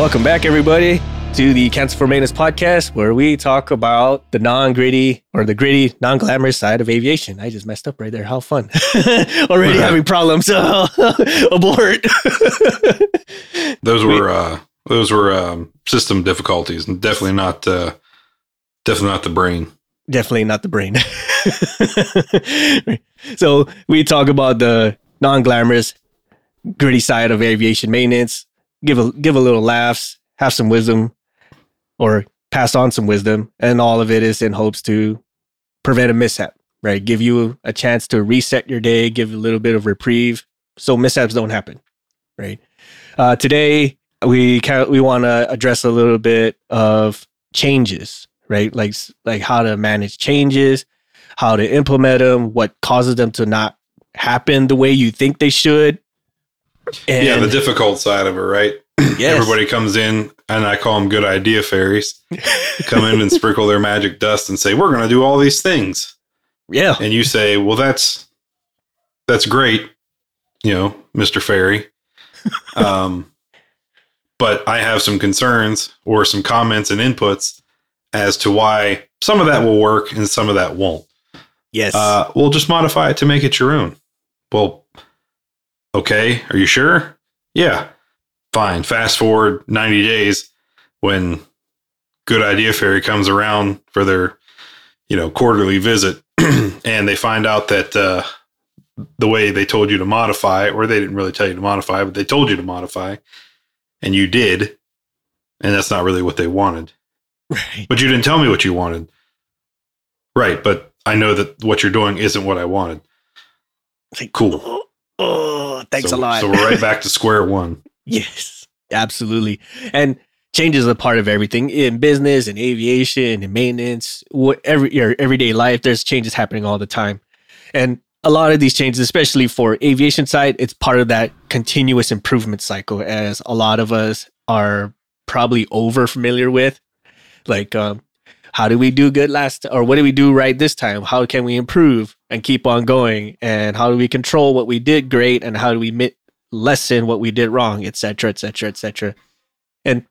Welcome back, everybody, to the Cancel for Maintenance podcast, where we talk about the non gritty or the gritty, non glamorous side of aviation. I just messed up right there. How fun. Already having problems. abort. those were uh, those were um, system difficulties, and definitely not uh, definitely not the brain. Definitely not the brain. so we talk about the non glamorous, gritty side of aviation maintenance give a give a little laughs, have some wisdom, or pass on some wisdom, and all of it is in hopes to prevent a mishap. Right, give you a chance to reset your day, give a little bit of reprieve, so mishaps don't happen. Right. Uh, today we kind of, we want to address a little bit of changes. Right, like like how to manage changes, how to implement them, what causes them to not happen the way you think they should, and yeah, the difficult side of it, right? Yes. Everybody comes in, and I call them good idea fairies. come in and sprinkle their magic dust and say, "We're going to do all these things." Yeah, and you say, "Well, that's that's great, you know, Mister Fairy." um, but I have some concerns or some comments and inputs as to why some of that will work and some of that won't. Yes. Uh, we'll just modify it to make it your own. Well, Okay, are you sure? Yeah. Fine. Fast forward 90 days when Good Idea Fairy comes around for their, you know, quarterly visit and they find out that uh, the way they told you to modify, or they didn't really tell you to modify, but they told you to modify, and you did, and that's not really what they wanted. Right. But you didn't tell me what you wanted. Right, but I know that what you're doing isn't what I wanted. Like, cool. Oh, thanks so, a lot. so we're right back to square one. yes, absolutely. And changes is a part of everything in business and aviation and maintenance, whatever your everyday life. There's changes happening all the time, and a lot of these changes, especially for aviation side, it's part of that continuous improvement cycle. As a lot of us are probably over familiar with, like um, how do we do good last or what do we do right this time? How can we improve and keep on going? And how do we control what we did great and how do we mit- lessen what we did wrong etc etc etc and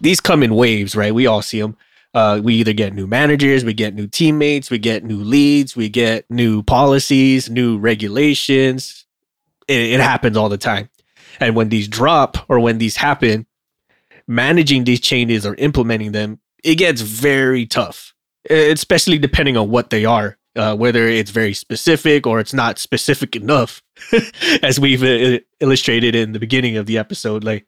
these come in waves right? We all see them uh, we either get new managers we get new teammates we get new leads we get new policies new regulations. It, it happens all the time. And when these drop or when these happen managing these changes or implementing them it gets very tough, especially depending on what they are. Uh, whether it's very specific or it's not specific enough, as we've uh, illustrated in the beginning of the episode. Like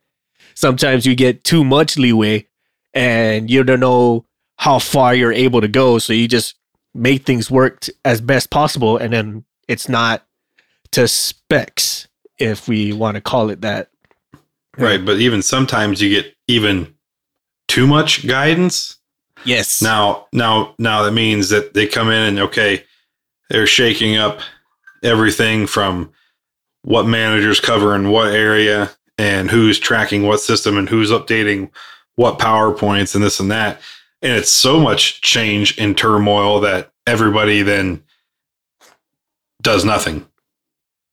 sometimes you get too much leeway and you don't know how far you're able to go. So you just make things work t- as best possible. And then it's not to specs, if we want to call it that. Right. But even sometimes you get even too much guidance. Yes. Now, now, now that means that they come in and okay, they're shaking up everything from what managers cover in what area and who's tracking what system and who's updating what PowerPoints and this and that. And it's so much change and turmoil that everybody then does nothing.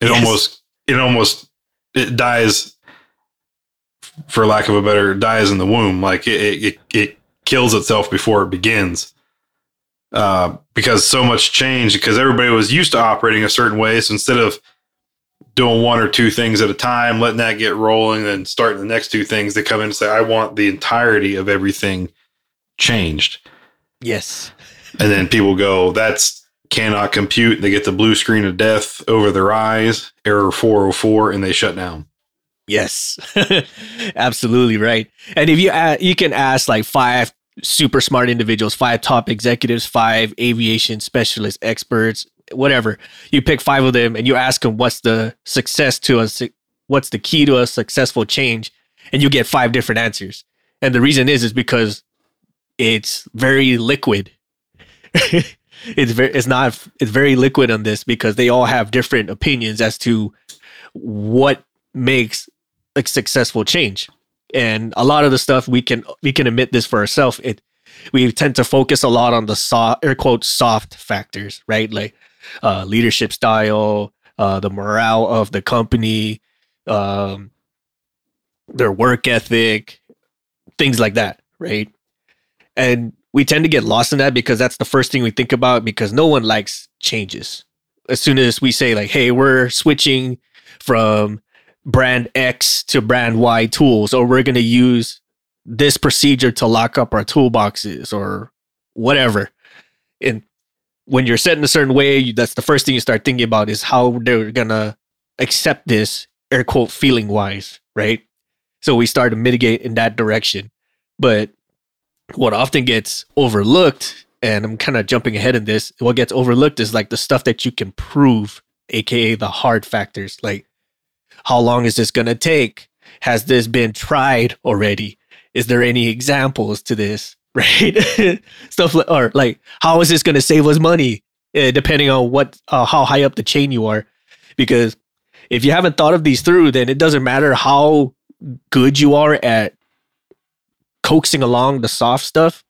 It yes. almost, it almost, it dies for lack of a better, dies in the womb. Like it, it, it kills itself before it begins. Uh, because so much change, because everybody was used to operating a certain way. So instead of doing one or two things at a time, letting that get rolling, then starting the next two things, they come in and say, I want the entirety of everything changed. Yes. And then people go, that's cannot compute. They get the blue screen of death over their eyes, error 404, and they shut down. Yes, absolutely right. And if you add, you can ask like five super smart individuals, five top executives, five aviation specialist experts, whatever. You pick five of them and you ask them what's the success to us, what's the key to a successful change, and you get five different answers. And the reason is is because it's very liquid. it's very it's not it's very liquid on this because they all have different opinions as to what makes like successful change. And a lot of the stuff we can we can admit this for ourselves. It we tend to focus a lot on the soft air quote soft factors, right? Like uh, leadership style, uh, the morale of the company, um, their work ethic, things like that, right? And we tend to get lost in that because that's the first thing we think about because no one likes changes. As soon as we say like, "Hey, we're switching from brand X to brand Y tools or we're going to use this procedure to lock up our toolboxes or whatever." And when you're set in a certain way, that's the first thing you start thinking about is how they're going to accept this air quote feeling wise, right? So we start to mitigate in that direction. But what often gets overlooked, and I'm kind of jumping ahead in this, what gets overlooked is like the stuff that you can prove, aka the hard factors. Like, how long is this going to take? Has this been tried already? Is there any examples to this? Right? stuff like, or like, how is this going to save us money? Uh, depending on what, uh, how high up the chain you are. Because if you haven't thought of these through, then it doesn't matter how good you are at coaxing along the soft stuff,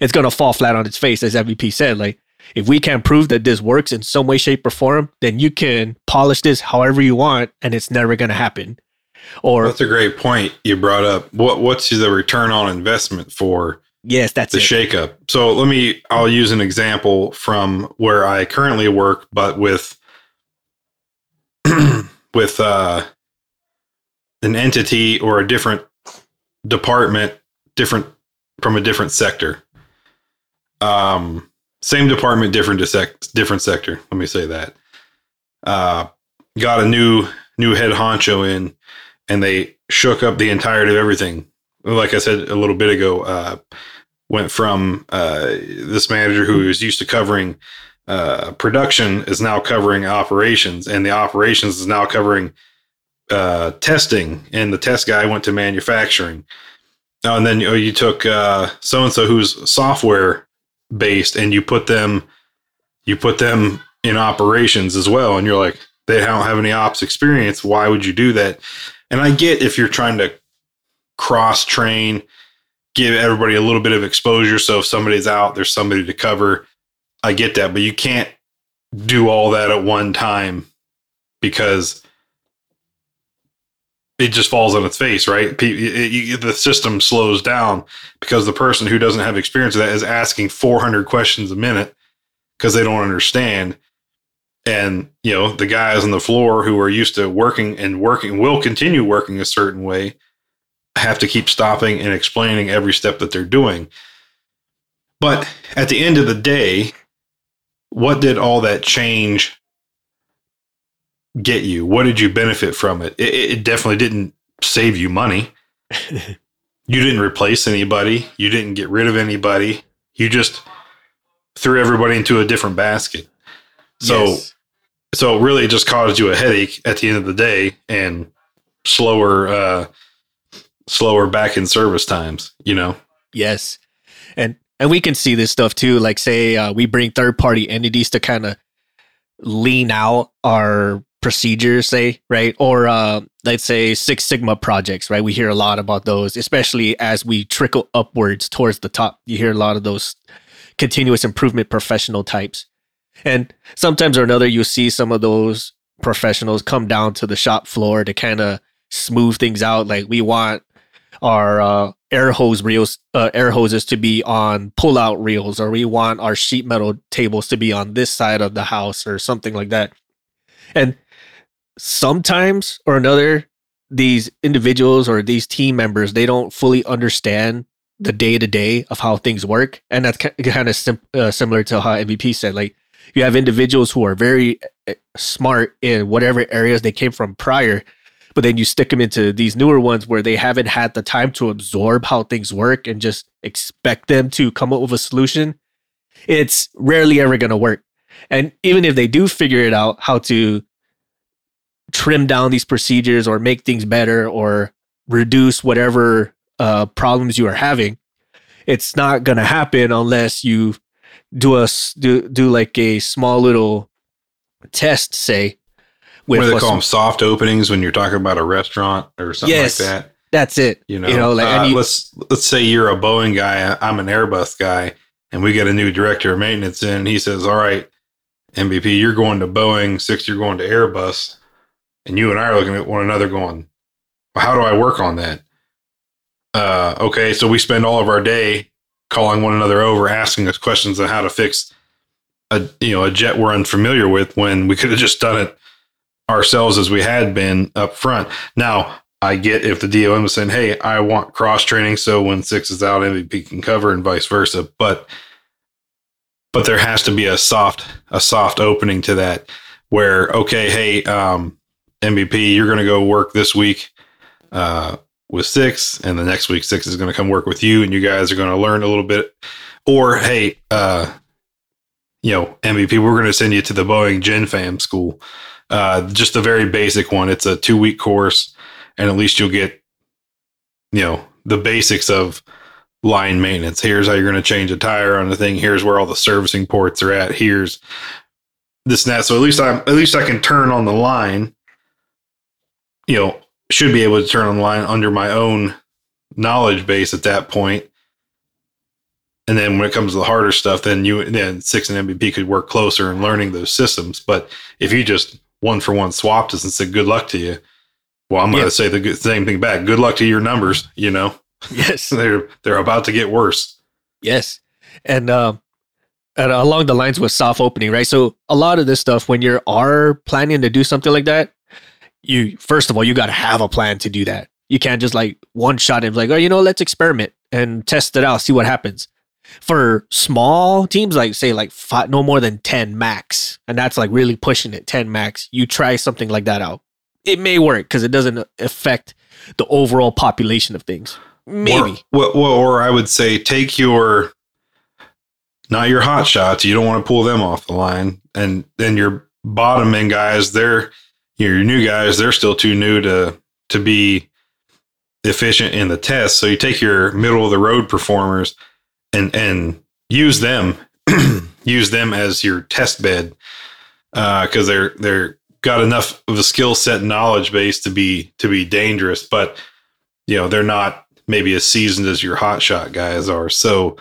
it's gonna fall flat on its face, as MVP said. Like, if we can't prove that this works in some way, shape, or form, then you can polish this however you want, and it's never gonna happen. Or that's a great point you brought up. What what's the return on investment for? Yes, that's the it. shakeup. So let me. I'll use an example from where I currently work, but with with uh, an entity or a different department, different from a different sector. Um, same department, different different sector. Let me say that. Uh, got a new new head honcho in, and they shook up the entirety of everything. Like I said a little bit ago, uh, went from uh, this manager who was used to covering uh, production is now covering operations, and the operations is now covering uh, testing, and the test guy went to manufacturing. Oh, and then you, you took so and so who's software based, and you put them you put them in operations as well, and you're like, they don't have any ops experience. Why would you do that? And I get if you're trying to cross train, give everybody a little bit of exposure. So if somebody's out, there's somebody to cover. I get that, but you can't do all that at one time because it just falls on its face, right? the system slows down because the person who doesn't have experience of that is asking 400 questions a minute because they don't understand. And, you know, the guys on the floor who are used to working and working will continue working a certain way have to keep stopping and explaining every step that they're doing. But at the end of the day, what did all that change get you? What did you benefit from it? It, it definitely didn't save you money. you didn't replace anybody. You didn't get rid of anybody. You just threw everybody into a different basket. So, yes. so really, it just caused you a headache at the end of the day and slower, uh, slower back in service times. You know. Yes, and and we can see this stuff too. Like, say uh, we bring third party entities to kind of lean out our procedures, say, right? Or uh, let's say Six Sigma projects, right? We hear a lot about those, especially as we trickle upwards towards the top. You hear a lot of those continuous improvement professional types. And sometimes or another, you see some of those professionals come down to the shop floor to kind of smooth things out. Like we want our uh, air hose reels, uh, air hoses to be on pull out reels, or we want our sheet metal tables to be on this side of the house, or something like that. And sometimes or another these individuals or these team members they don't fully understand the day to day of how things work. And that's kind of sim- uh, similar to how mvp said like you have individuals who are very uh, smart in whatever areas they came from prior but then you stick them into these newer ones where they haven't had the time to absorb how things work and just expect them to come up with a solution it's rarely ever going to work. And even if they do figure it out how to trim down these procedures or make things better or reduce whatever uh, problems you are having, it's not going to happen unless you do a do do like a small little test, say. With what do they call them? Soft openings when you're talking about a restaurant or something yes, like that. That's it. You know, you know like uh, you, let's let's say you're a Boeing guy, I'm an Airbus guy, and we get a new director of maintenance in. He says, "All right, MVP, you're going to Boeing. Six, you're going to Airbus." And you and I are looking at one another going, well, how do I work on that? uh, okay, so we spend all of our day calling one another over, asking us questions on how to fix a you know a jet we're unfamiliar with when we could have just done it ourselves as we had been up front. Now I get if the DOM was saying, "Hey, I want cross training, so when six is out, MVP can cover, and vice versa." But but there has to be a soft a soft opening to that where okay, hey, um, MVP, you're going to go work this week uh, with six, and the next week six is going to come work with you, and you guys are going to learn a little bit. Or hey, uh, you know, MVP, we're going to send you to the Boeing Gen Fam school, uh, just a very basic one. It's a two week course, and at least you'll get, you know, the basics of line maintenance. Here's how you're going to change a tire on the thing. Here's where all the servicing ports are at. Here's this and that. So at least I'm at least I can turn on the line. You know, should be able to turn on the line under my own knowledge base at that point. And then when it comes to the harder stuff, then you then six and MVP could work closer in learning those systems. But if you just one for one swapped us and said good luck to you, well, I'm going to say the same thing back. Good luck to your numbers. You know, Yes. they're they're about to get worse. Yes. And um and along the lines with soft opening, right? So a lot of this stuff when you are planning to do something like that, you first of all, you got to have a plan to do that. You can't just like one shot and like, oh, you know, let's experiment and test it out, see what happens. For small teams, like say like five, no more than 10 max, and that's like really pushing it 10 max, you try something like that out. It may work because it doesn't affect the overall population of things. Maybe. Or, or I would say take your not your hot shots. You don't want to pull them off the line, and then your bottom end guys. They're your new guys. They're still too new to to be efficient in the test. So you take your middle of the road performers and and use them use them as your test bed because uh, they're they're got enough of a skill set knowledge base to be to be dangerous, but you know they're not maybe as seasoned as your hot shot guys are. So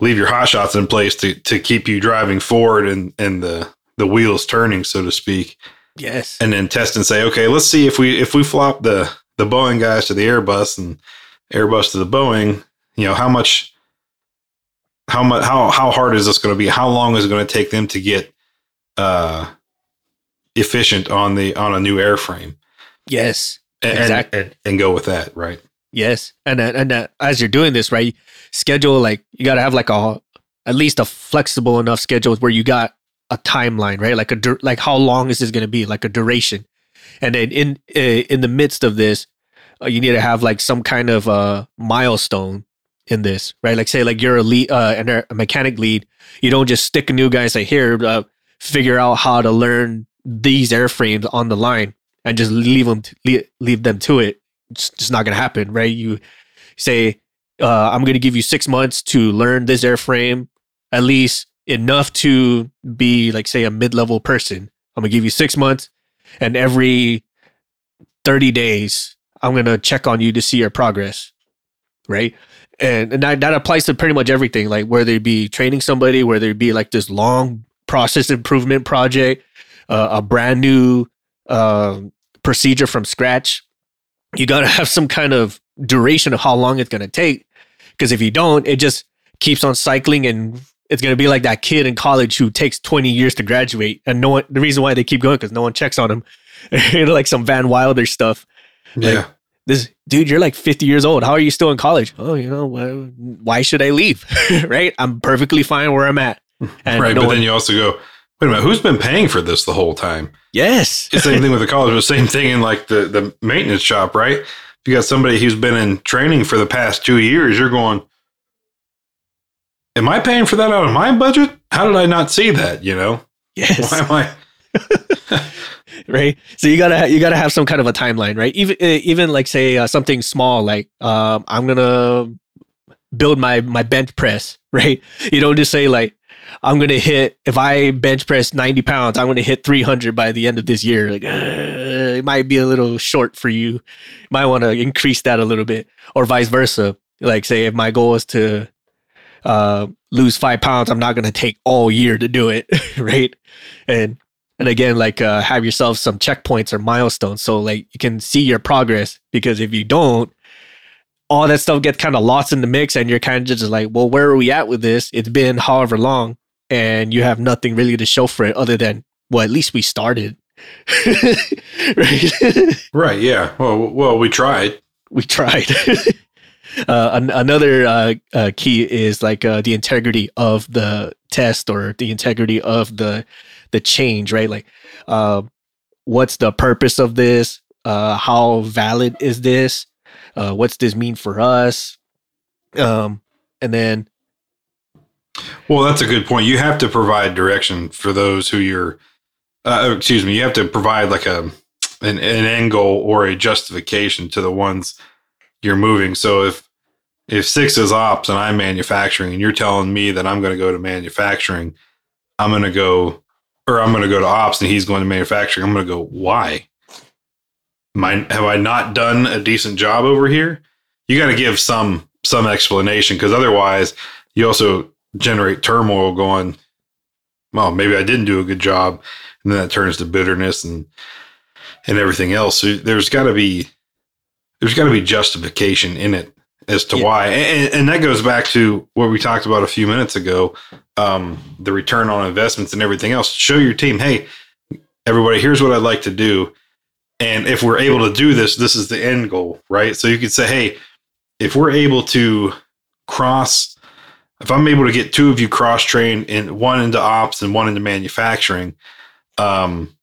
leave your hot shots in place to to keep you driving forward and and the the wheels turning, so to speak. Yes. And then test and say, okay, let's see if we if we flop the the Boeing guys to the Airbus and Airbus to the Boeing, you know, how much how much how how hard is this going to be? How long is it going to take them to get uh efficient on the on a new airframe? Yes. And, Exactly. and, and go with that, right? Yes, and uh, and uh, as you're doing this, right, schedule like you got to have like a at least a flexible enough schedule where you got a timeline, right? Like a dur- like how long is this going to be? Like a duration, and then in uh, in the midst of this, uh, you need to have like some kind of uh milestone in this, right? Like say like you're a lead, uh, a mechanic lead, you don't just stick a new guy and say here, uh, figure out how to learn these airframes on the line and just leave them leave, them to it it's just not going to happen, right? You say, uh, I'm going to give you six months to learn this airframe, at least enough to be like, say, a mid level person. I'm to give you six months, and every 30 days, I'm to check on you to see your progress, right? And, and that, that applies to pretty much everything, like whether it be training somebody, whether it be like this long process improvement project, uh, a brand new uh, procedure from scratch you got to have some kind of duration of how long it's to take. Because if you don't, it just keeps on cycling and it's going to be like that kid in college who takes 20 years to graduate. And no one, the reason why they keep going because no one checks on him. you know, like some Van Wilder stuff. Like, Yeah. This dude, you're like 50 years old. How are you still in college? Oh, you know, why, why should I leave? right? I'm perfectly fine where I'm at. And right. no but one- then you also go, wait a minute, who's been paying for this the whole time? yes. It's the same thing with the college, but same thing in like the, the maintenance shop, right? If you got somebody who's been in training for the past two years, you're going, Am I paying for that out of my budget? How did I not see that? You know? yes. Why am I right so you gotta you gotta have some kind of a timeline right even uh, even like say uh, something small like um i'm gonna build my my bench press right you don't just say like i'm gonna hit if i bench press 90 pounds i'm gonna hit 300 by the end of this year like uh, it might be a little short for you you might want to increase that a little bit or vice versa like say if my goal is to uh lose five pounds i'm not gonna take all year to do it right and and again like uh, have yourself some checkpoints or milestones so like you can see your progress because if you don't all that stuff gets kind of lost in the mix and you're kind of just like, well, where are we at with this? It's been however long and you have nothing really to show for it other than, well, at least we started. right. right. Yeah. Well, well, we tried. We tried. uh, an- another uh, uh, key is like uh, the integrity of the test or the integrity of the the change, right? Like, uh, what's the purpose of this? Uh, how valid is this? Uh, what's this mean for us? Um, and then, well, that's a good point. You have to provide direction for those who you're. Oh, excuse me. You have to provide like a an, an or a justification to the ones you're moving. So if if six is ops and I'm manufacturing, and you're telling me that I'm going to go to manufacturing, I'm going to go, or I'm going to go to ops, and he's going to manufacturing. I'm going to go. Why? My, have I not done a decent job over here? You got to give some some explanation because otherwise, you also generate turmoil. Going, well, maybe I didn't do a good job, and then that turns to bitterness and and everything else. So there's got to be there's got to be justification in it as to yeah. why. And, and, that goes back to what we talked about a few minutes ago um, the return on investments and everything else. Show your team, hey, everybody, here's what I'd like to do. And if we're able to do this, this is the end goal, right? So you could say, hey, if we're able to cross, if I'm able to get two of you cross trained in one into ops and one into manufacturing, um,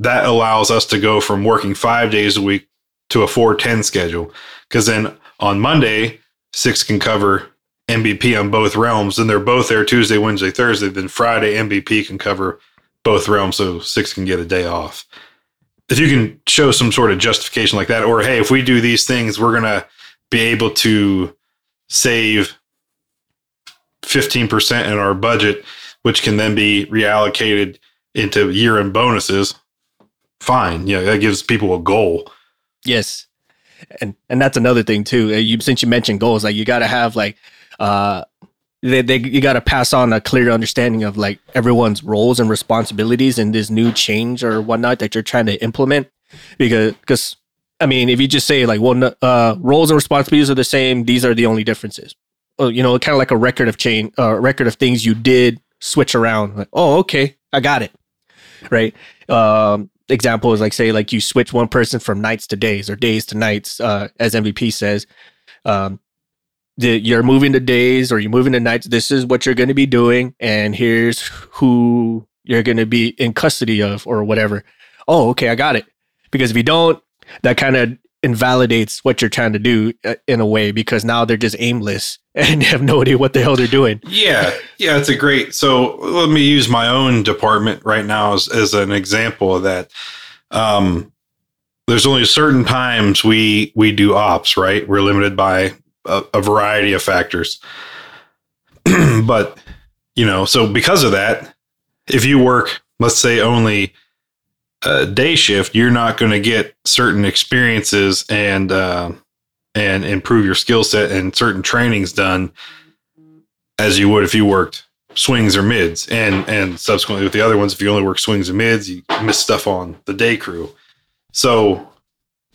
that allows us to go from working five days a week to a 410 schedule. Because then on Monday, six can cover MVP on both realms, and they're both there Tuesday, Wednesday, Thursday. Then Friday, MVP can cover both realms, so six can get a day off. If you can show some sort of justification like that, or hey, if we do these things, we're gonna be able to save 15% in our budget, which can then be reallocated into year end bonuses. Fine. Yeah, that gives people a goal. Yes. And and that's another thing too. Uh, you since you mentioned goals, like you got to have like uh they, they you got to pass on a clear understanding of like everyone's roles and responsibilities in this new change or whatnot that you're trying to implement. Because because I mean if you just say like well uh roles and responsibilities are the same these are the only differences. Well, you know kind of like a record of chain uh record of things you did switch around like oh okay I got it. Right um example is like say like you switch one person from nights to days or days to nights uh, as mvp says um, the, you're moving to days or you're moving to nights. This is what you're going to be doing and here's who you're going to be in custody of or whatever. Oh okay i got it. Because if you don't that kind of invalidates what you're trying to do uh, in a way because now they're just aimless and have no idea what the hell they're doing. Yeah, yeah, it's a great. So let me use my own department right now as, as an example of that. Um, there's only certain times we we do ops, right? We're limited by a, a variety of factors, but you know, so because of that, if you work, let's say only a day shift, you're not going to get certain experiences and uh, and improve your skill set and certain trainings done as you would if you worked swings or mids. And and subsequently with the other ones, if you only work swings and mids, you miss stuff on the day crew. So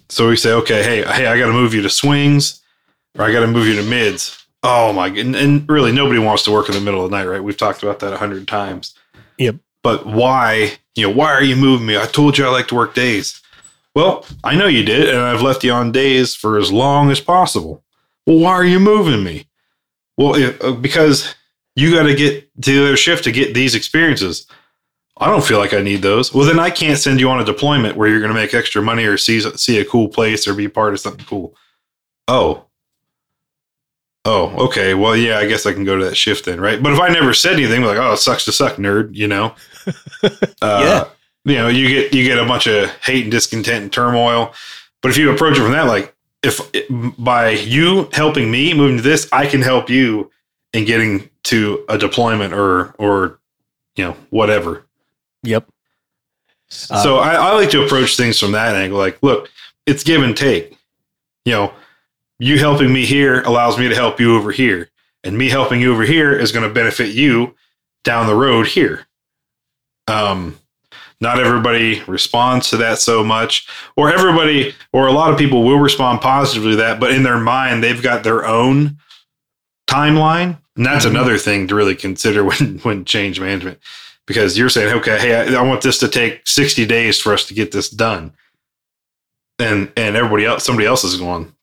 so we say, okay, hey, hey, I got to move you to swings, or I got to move you to mids. Oh my, and, and really nobody wants to work in the middle of the night, right? We've talked about that a hundred times. Yep. But why you know, why are you moving me? I told you I like to work days. Well, I know you did, and I've left you on days for as long as possible. Well, why are you moving me? Well, if, uh, because you got to get to the other shift to get these experiences. I don't feel like I need those. Well, then I can't send you on a deployment where you're going to make extra money or see see a cool place or be part of something cool. Oh, oh, okay. Well, yeah, I guess I can go to that shift then, right? But if I never said anything, like, oh, it sucks to suck, nerd, you know, uh, yeah, you know, you get you get a bunch of hate and discontent and turmoil. But if you approach it from that, like, if by you helping me moving to this, I can help you in getting to a deployment or or you know whatever. Yep. So uh, I, I like to approach things from that angle. Like, look, it's give and take. You know, you helping me here allows me to help you over here. And me helping you over here is going to benefit you down the road here. Um, not everybody responds to that so much, or everybody, or a lot of people will respond positively to that, but in their mind, they've got their own timeline. And that's mm-hmm. another thing to really consider when, when change management, because you're saying, okay, hey, I, I want this to take 60 days for us to get this done. And, and everybody else, somebody else is going,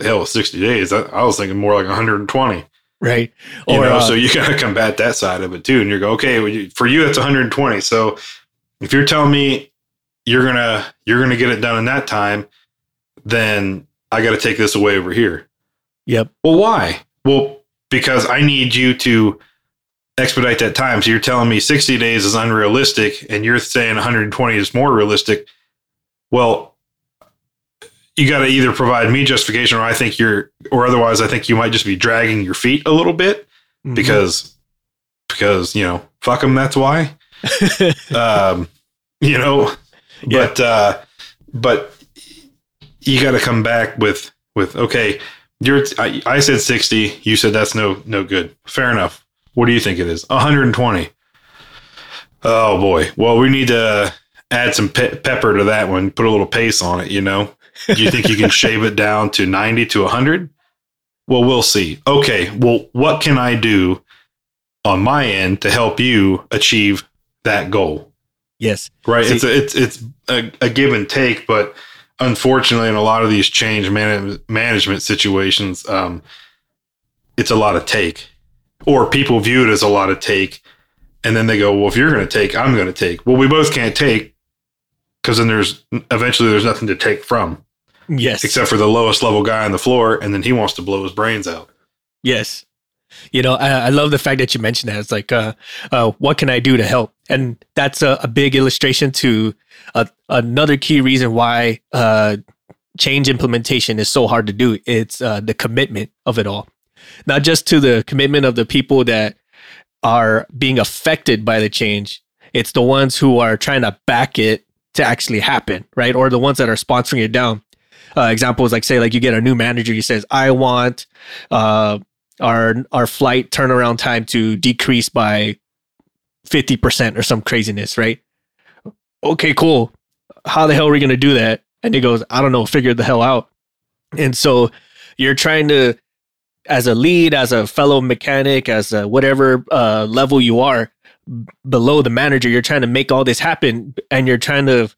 hell, with 60 days. I, I was thinking more like 120 right? You or, know, uh, so you got to combat that side of it too. And you go, okay, well, you, for you, it's 120. So if you're telling me you're gonna you're gonna get it done in that time, then I got to take this away over here. Yep. Well, why? Well, because I need you to expedite that time. So you're telling me 60 days is unrealistic, and you're saying 120 is more realistic. Well, you got to either provide me justification, or I think you're, or otherwise, I think you might just be dragging your feet a little bit mm-hmm. because, because you know, fuck them. That's why. um, you know, yeah. but uh, but you got to come back with with okay. You're I, I said sixty. You said that's no no good. Fair enough. What do you think it is? One hundred and twenty. Oh boy. Well, we need to add some pe- pepper to that one. Put a little pace on it. You know. Do you think you can shave it down to ninety to hundred? Well, we'll see. Okay. Well, what can I do on my end to help you achieve that goal? Yes. Right. See, it's a, it's it's a, a, give and take, but unfortunately, in a lot of these change man- management situations, um, it's a lot of take, or people view it as a lot of take, and then they go, "Well, if you're going to take, I'm going to take." Well, we both can't take because then there's eventually there's nothing to take from. Yes. Except for the lowest level guy on the floor, and then he wants to blow his brains out. Yes. You know, I, I love the fact that you mentioned that. It's like, uh, uh, what can I do to help? And that's a, a big illustration to a, another key reason why uh, change implementation is so hard to do. It's uh, the commitment of it all, not just to the commitment of the people that are being affected by the change. It's the ones who are trying to back it to actually happen, right? Or the ones that are sponsoring it down. Uh, examples like say like you get a new manager, he says, "I want uh, our our flight turnaround time to decrease by 50% or some craziness, right? Okay, cool. How the hell are we going to do that? And he goes, I don't know, figure the hell out. And so you're trying to, as a lead, as a fellow mechanic, as a whatever uh, level you are below the manager, you're trying to make all this happen and you're trying to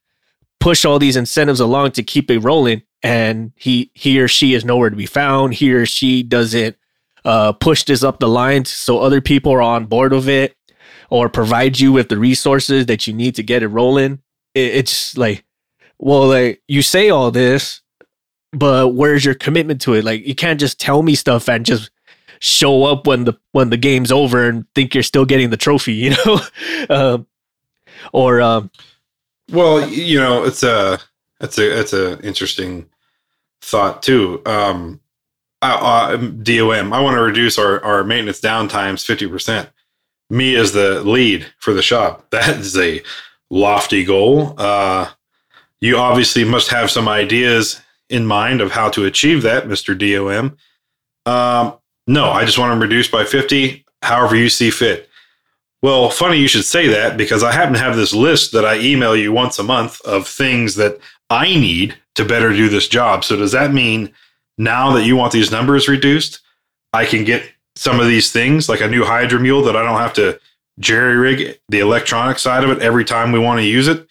push all these incentives along to keep it rolling. And he, he or she is nowhere to be found. He or she doesn't uh, push this up the line so other people are on board with it or provide you with the resources that you need to get it rolling. It, it's like, well, like you say all this, but where's your commitment to it? Like you can't just tell me stuff and just show up when the when the game's over and think you're still getting the trophy, you know? um, or um, well, you know, it's a it's a it's a interesting thought too. Um, uh, DOM. I want to reduce our, our maintenance downtimes 50%. Me as the lead for the shop. That is a lofty goal. Uh, you obviously must have some ideas in mind of how to achieve that, Mr. DOM. Um, no, I just want to reduce by 50, however you see fit. Well, funny you should say that because I happen to have this list that I email you once a month of things that I need to better do this job. So does that mean now that you want these numbers reduced, I can get some of these things like a new Hydra mule that I don't have to jerry rig the electronic side of it every time we want to use it.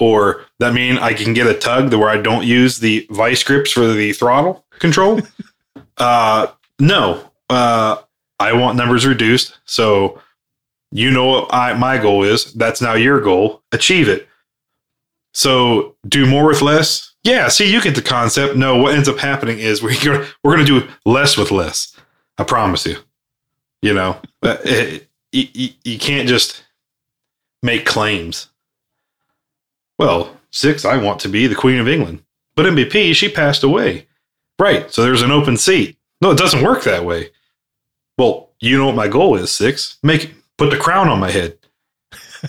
Or that mean I can get a tug where I don't use the vice grips for the throttle control. uh, no, uh, I want numbers reduced. So you know what I, my goal is. That's now your goal. Achieve it. So do more with less yeah, see, you get the concept. No, what ends up happening is we're gonna, we're going to do less with less. I promise you. You know, uh, eh, it, it, you can't just make claims. Well, six, I want to be the Queen of England, but MVP, she passed away. Right, so there's an open seat. No, it doesn't work that way. Well, you know what my goal is, six. Make put the crown on my head.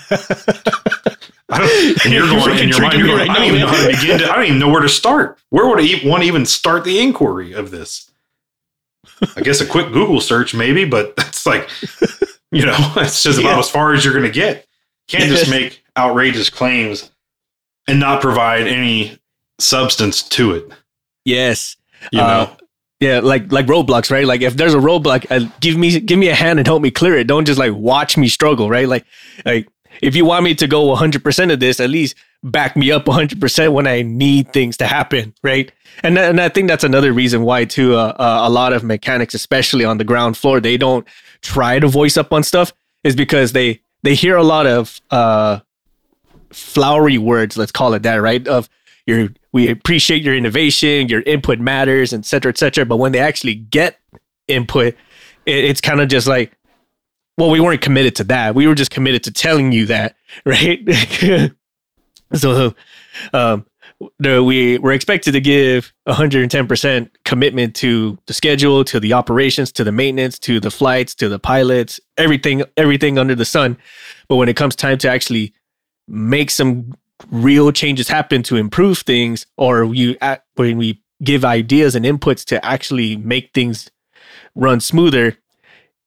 I don't, and you're going, in your mind, you're going, right I don't even know how to begin to, I don't even know where to start. Where would I want to even start the inquiry of this? I guess a quick Google search, maybe, but that's like, you know, it's just yeah. about as far as you're going to get. Can't just make outrageous claims and not provide any substance to it. Yes. You know, Uh, yeah, like like roadblocks, right? Like if there's a roadblock, uh, give me give me a hand and help me clear it. Don't just like watch me struggle, right? Like like if you want me to go 100% of this, at least back me up 100% when I need things to happen, right? And and I think that's another reason why too uh, uh, a lot of mechanics especially on the ground floor, they don't try to voice up on stuff is because they they hear a lot of uh flowery words, let's call it that, right? Of your we appreciate your innovation, your input matters, et cetera, et cetera. But when they actually get input, it, it's kind of just like, well, we weren't committed to that. We were just committed to telling you that, right? so, um, we were expected to give 110% commitment to the schedule, to the operations, to the maintenance, to the flights, to the pilots, everything, everything under the sun. But when it comes time to actually make some real changes happen to improve things or you when we give ideas and inputs to actually make things run smoother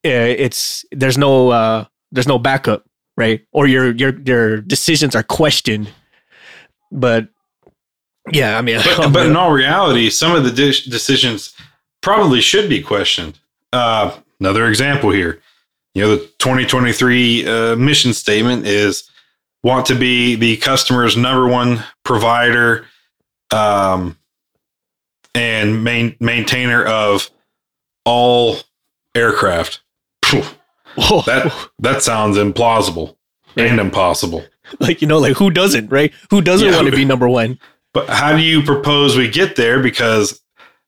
it's there's no uh there's no backup right or your your your decisions are questioned but yeah i mean but, but in all reality, some of the de- decisions probably should be questioned. Uh, another example here, you know, the 2023 uh, mission statement is want to be the customer's number one provider um, and main, maintainer of all aircraft. That that sounds implausible and impossible. like you know like who doesn't right who doesn't Yeah. want to be number one But how do you propose we get there? Because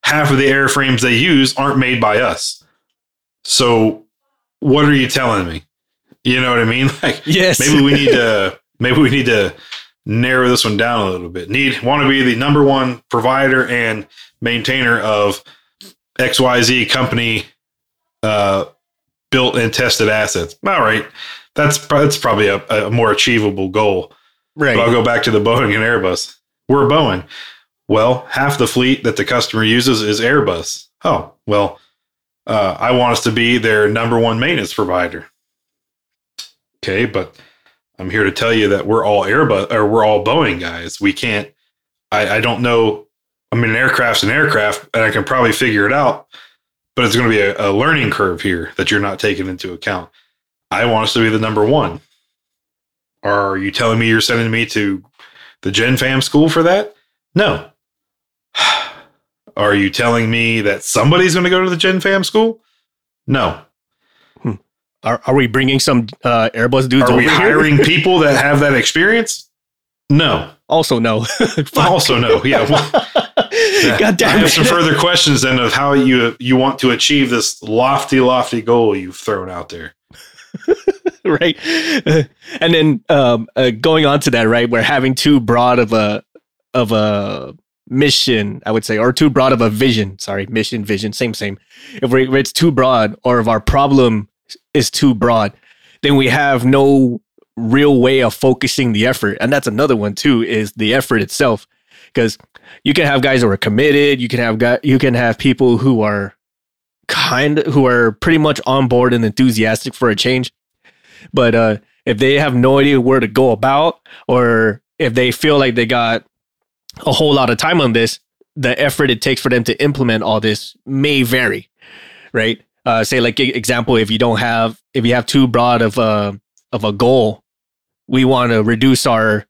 half of the airframes they use aren't made by us. So what are you telling me? You know what I mean? Like yes maybe we need to maybe we need to narrow this one down a little bit. Need want to be the number one provider and maintainer of XYZ company uh built and tested assets. All right. That's that's probably a, a more achievable goal. right But I'll go back to the Boeing and Airbus. We're Boeing. Well, half the fleet that the customer uses is Airbus. Oh, well, uh, I want us to be their number one maintenance provider. Okay, but I'm here to tell you that we're all Airbus or we're all Boeing guys. We can't. I, I don't know. I mean, an aircraft's an aircraft, and I can probably figure it out. But it's going to be a, a learning curve here that you're not taking into account. I want us to be the number one. Are you telling me you're sending me to the Gen Fam school for that? No. Are you telling me that somebody's going to go to the Gen Fam school? No. are, are we bringing some uh airbus dudes Are we here hiring people that have that experience? No. also no Also, no. Yeah. God I have some further questions then of how you you want to achieve this lofty, lofty goal you've thrown out there. right. And then um uh, going on to that right we're having too broad of a of a mission i would say or too broad of a vision sorry mission vision same same. If, we if it's too broad or if our problem is too broad then we have no real way of focusing the effort. And that's another one too is the effort itself because you can have guys who are committed you can have guys you can have people who are kind who are pretty much on board and enthusiastic for a change. But uh if they have no idea where to go about or if they feel like they got a whole lot of time on this the effort it takes for them to implement all this may vary right? Uh say like example if you don't have if you have too broad of a of a goal we want to reduce our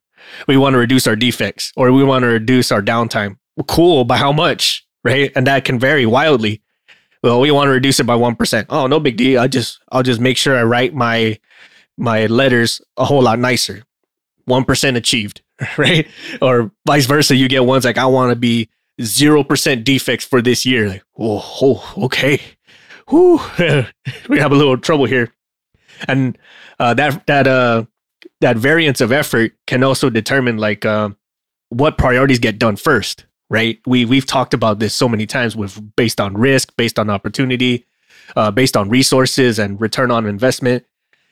we want to reduce our defects or we want to reduce our downtime. Cool by how much right? And that can vary wildly. Well we want to reduce it by 1% oh no big deal. I just i'll just make sure i write my my letters a whole lot nicer. 1% achieved right? Or vice versa you get ones like i want to be 0% defects for this year. Like oh, oh okay. Whew. we have a little trouble here. And uh, that that uh that variance of effort can also determine like um what priorities get done first right? We we've talked about this so many times with based on risk based on opportunity uh, based on resources and return on investment.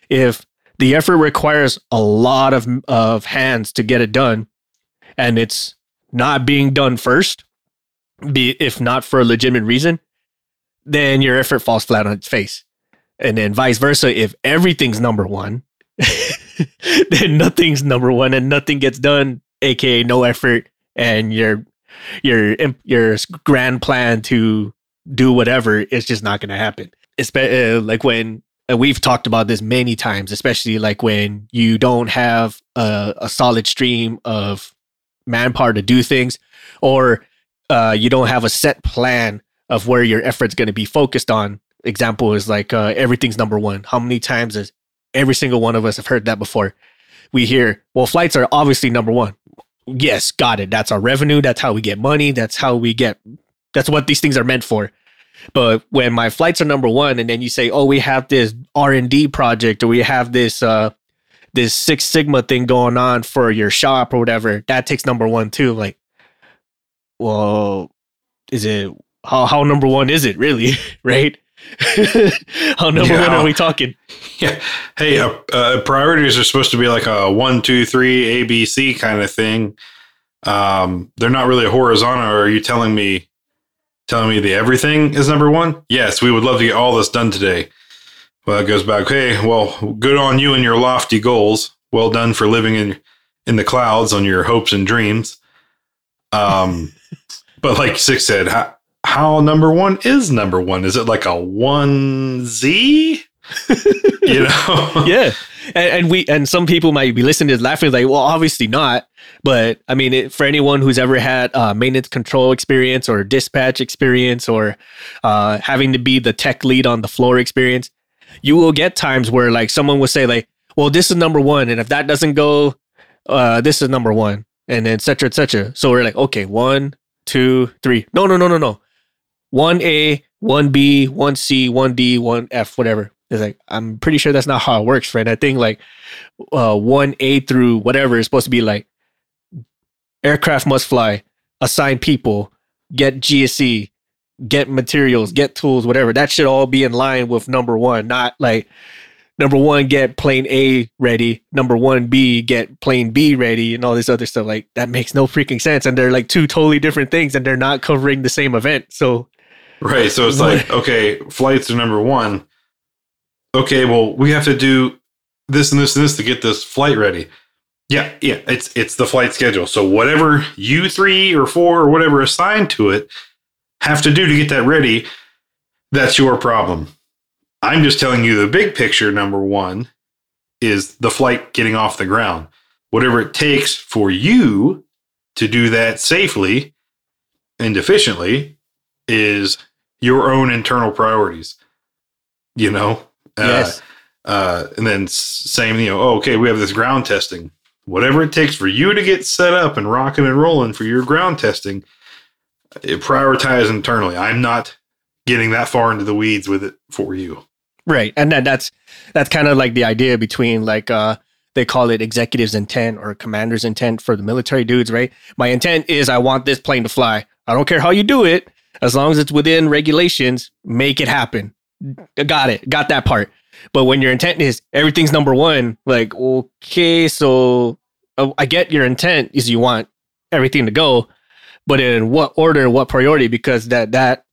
If the effort requires a lot of of hands to get it done and it's not being done first be if not for a legitimate reason then your effort falls flat on its face. And then vice versa if everything's number one then nothing's number one and nothing gets done, aka no effort, and your your your grand plan to do whatever is just not going to happen. It's uh, like when and we've talked about this many times, especially like when you don't have a, a solid stream of manpower to do things, or uh, you don't have a set plan of where your effort's going to be focused on. Example is like uh, everything's number one. How many times has every single one of us have heard that before? We hear, well, flights are obviously number one. Yes, got it. That's our revenue. That's how we get money. That's how we get. That's what these things are meant for. But when my flights are number one, and then you say, "Oh, we have this R and D project, or we have this uh, this Six Sigma thing going on for your shop or whatever," that takes number one too. Like, well, is it how how number one is it really? right? how number yeah. one are we talking? Yeah. Hey, uh, uh, priorities are supposed to be like a one, two, three, ABC kind of thing. Um, they're not really horizontal. Are you telling me telling me the everything is number one? Yes, we would love to get all this done today. Well, it goes back, hey, well, good on you and your lofty goals. Well done for living in in the clouds on your hopes and dreams. Um, but like Six said, how, how number one is number one? Is it like a one Z? you know? yeah and, and, we and some people might be listening to this laughing like, well, obviously not. But I mean, it, for anyone who's ever had uh, maintenance control experience or dispatch experience or uh, having to be the tech lead on the floor experience, you will get times where like someone will say like, well, this is number one, and if that doesn't go, uh, this is number one, and then et cetera, et cetera. So we're like, okay, one, two, three. No, no, no, no, no. One A, one B, one C, one D, one F, whatever. It's like I'm pretty sure that's not how it works, friend. I think like uh, one A through whatever is supposed to be like aircraft must fly, assign people, get GSE, get materials, get tools, whatever. That should all be in line with number one, not like number one get plane A ready, number one B get plane B ready, and all this other stuff. Like that makes no freaking sense, and they're like two totally different things, and they're not covering the same event. So right, so it's like okay, flights are number one okay, well, we have to do this and this and this to get this flight ready. Yeah, yeah, it's it's the flight schedule. So whatever you three or four or whatever assigned to it have to do to get that ready, that's your problem. I'm just telling you the big picture. Number one is the flight getting off the ground. Whatever it takes for you to do that safely and efficiently is your own internal priorities. You know, Yes. Uh, uh, and then same, you know, oh, okay, we have this ground testing. Whatever it takes for you to get set up and rocking and rolling for your ground testing, it prioritize internally. I'm not getting that far into the weeds with it for you. Right. And that, that's that's kind of like the idea between like uh they call it executive's intent or commander's intent for the military dudes, right? My intent is I want this plane to fly. I don't care how you do it, as long as it's within regulations, make it happen. Got it. Got that part. But when your intent is everything's number one, like, okay, so uh, I get your intent is you want everything to go, but in what order, what priority? Because that that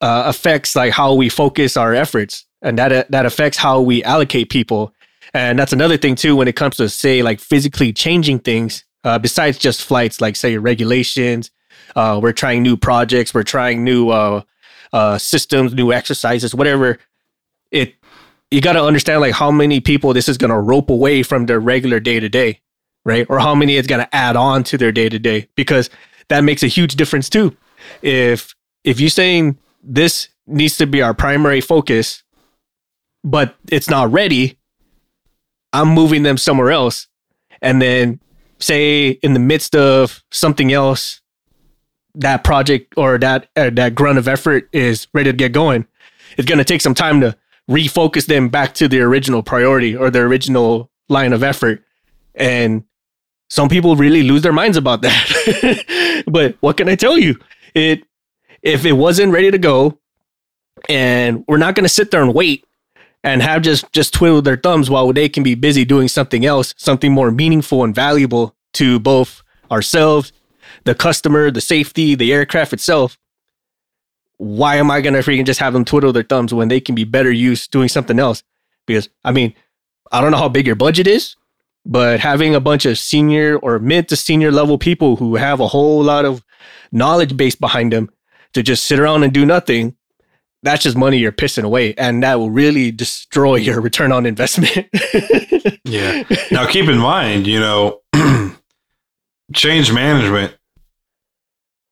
uh, affects like how we focus our efforts, and that uh, that affects how we allocate people. And that's another thing too when it comes to say like physically changing things. Uh, besides just flights, like say regulations, uh, we're trying new projects, we're trying new uh, uh, systems, new exercises, whatever. It you got to understand like how many people this is going to rope away from their regular day to day, right? Or how many it's going to add on to their day to day because that makes a huge difference too. If if you're saying this needs to be our primary focus, but it's not ready, I'm moving them somewhere else, and then say in the midst of something else that project or that uh, that grunt of effort is ready to get going, it's going to take some time to refocus them back to the original priority or the original line of effort. And some people really lose their minds about that. but what can I tell you? It if it wasn't ready to go, and we're not going to sit there and wait and have just just twiddle their thumbs while they can be busy doing something else, something more meaningful and valuable to both ourselves the customer, the safety, the aircraft itself, why am I gonna freaking just have them twiddle their thumbs when they can be better used doing something else? Because I mean, I don't know how big your budget is, but having a bunch of senior or mid to senior level people who have a whole lot of knowledge base behind them to just sit around and do nothing, that's just money you're pissing away. And that will really destroy your return on investment. yeah. Now, keep in mind, you know, change management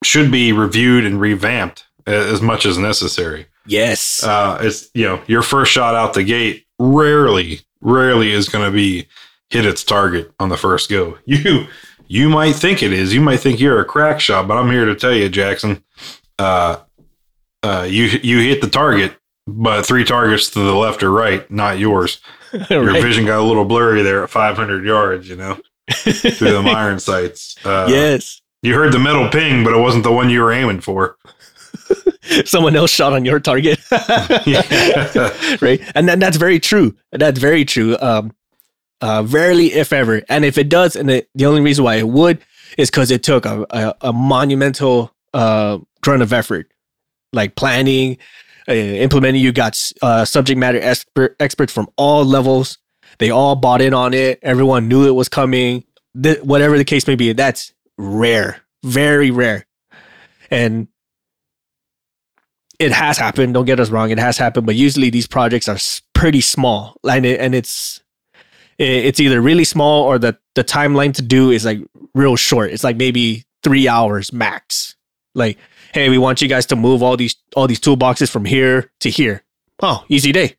should be reviewed and revamped as much as necessary. Yes. Uh, it's, you know, your first shot out the gate rarely, rarely is going to be hit its target on the first go. You, you might think it is. You might think you're a crack shot, but I'm here to tell you, Jackson, uh, uh, you you hit the target, but three targets to the left or right, not yours. right. Your vision got a little blurry there at 500 yards, you know, through the iron sights. Uh, yes. You heard the metal ping, but it wasn't the one you were aiming for. Someone else shot on your target. right. And then that's very true. That's very true. Um, uh, rarely, if ever. And if it does, and it, the only reason why it would is because it took a, a, a monumental uh, grunt of effort, like planning, uh, implementing. You got uh, subject matter expert, experts from all levels. They all bought in on it. Everyone knew it was coming. Whatever the case may be, that's rare, very rare. And it has happened. Don't get us wrong, it has happened. But usually these projects are pretty small, and it, and it's it's either really small or the the timeline to do is like real short. It's like maybe three hours max. Like, hey, we want you guys to move all these all these toolboxes from here to here. Oh, easy day.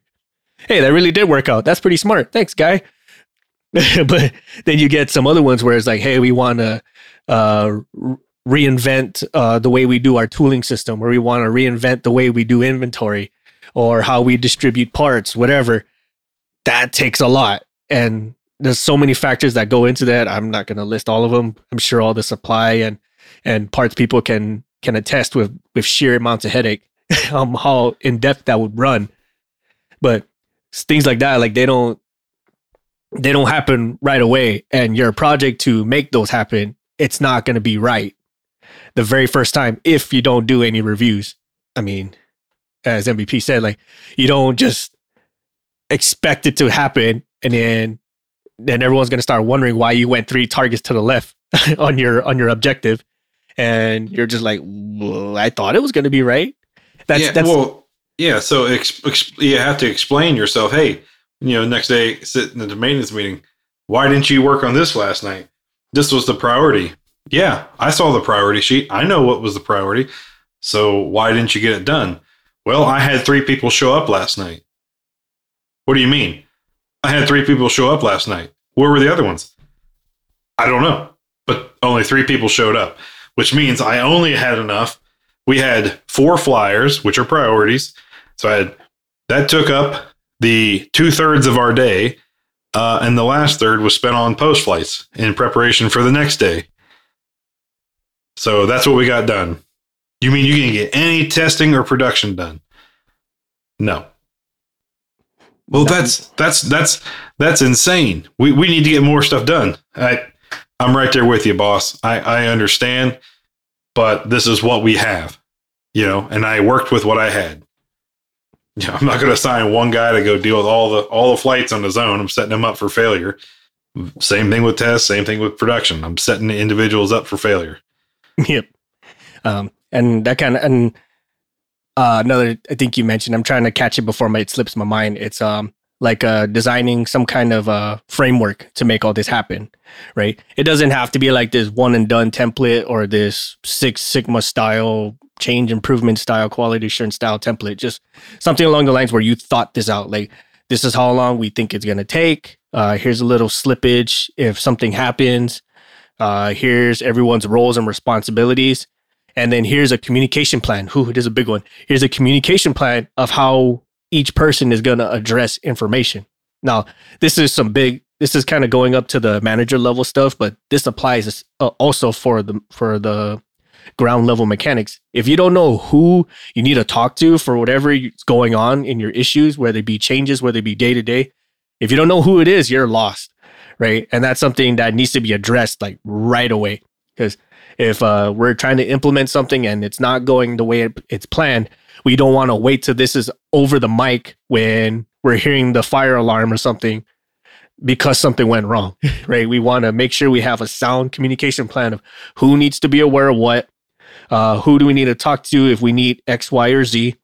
Hey, that really did work out. That's pretty smart. Thanks, guy. but then you get some other ones where it's like, hey, we want to uh, reinvent uh, the way we do our tooling system, or we want to reinvent the way we do inventory, or how we distribute parts, whatever. That takes a lot and there's so many factors that go into that. I'm not going to list all of them. I'm sure all the supply and and parts people can can attest with with sheer amounts of headache um how in depth that would run. But things like that, like they don't they don't happen right away. And your project to make those happen, it's not going to be right the very first time if you don't do any reviews. I mean, as MVP said, like you don't just expect it to happen and then then everyone's going to start wondering why you went three targets to the left on your on your objective. And you're just like well, i thought it was going to be right. That's yeah, that's well yeah so ex- ex- you have to explain yourself hey you know next day sitting in the maintenance meeting why didn't you work on this last night this was the priority yeah i saw the priority sheet i know what was the priority so why didn't you get it done well i had three people show up last night what do you mean I had three people show up last night. Where were the other ones? I don't know, but only three people showed up, which means I only had enough. We had four flyers, which are priorities. So I had that took up the two thirds of our day, uh, and the last third was spent on post flights in preparation for the next day. So that's what we got done. You mean you can get any testing or production done? No. Well, that's that's that's that's insane. We we need to get more stuff done. I I'm right there with you, boss. I I understand, but this is what we have, you know. And I worked with what I had. Yeah, I'm not going to assign one guy to go deal with all the all the flights on his own. I'm setting them up for failure. Same thing with tests. Same thing with production. I'm setting individuals up for failure. Yep. Um, and that kind of and uh, another I think you mentioned. I'm trying to catch it before my, it slips my mind. It's um like uh, designing some kind of uh, framework to make all this happen, right? It doesn't have to be like this one and done template or this Six Sigma style change improvement style quality assurance style template. Just something along the lines where you thought this out. Like this is how long we think it's gonna take. Uh, here's a little slippage if something happens. Uh, here's everyone's roles and responsibilities and then here's a communication plan. Who it is a big one. Here's a communication plan of how each person is going to address information. Now, this is some big. This is kind of going up to the manager level stuff, but this applies uh, also for the for the ground level mechanics. If you don't know who you need to talk to for whatever is going on in your issues, whether it be changes, whether it be day to day, if you don't know who it is, you're lost, right? And that's something that needs to be addressed like right away because if uh, we're trying to implement something and it's not going the way it, it's planned, we don't want to wait till this is over the mic when we're hearing the fire alarm or something because something went wrong, right? We want to make sure we have a sound communication plan of who needs to be aware of what, uh, who do we need to talk to if we need X, Y, or Z,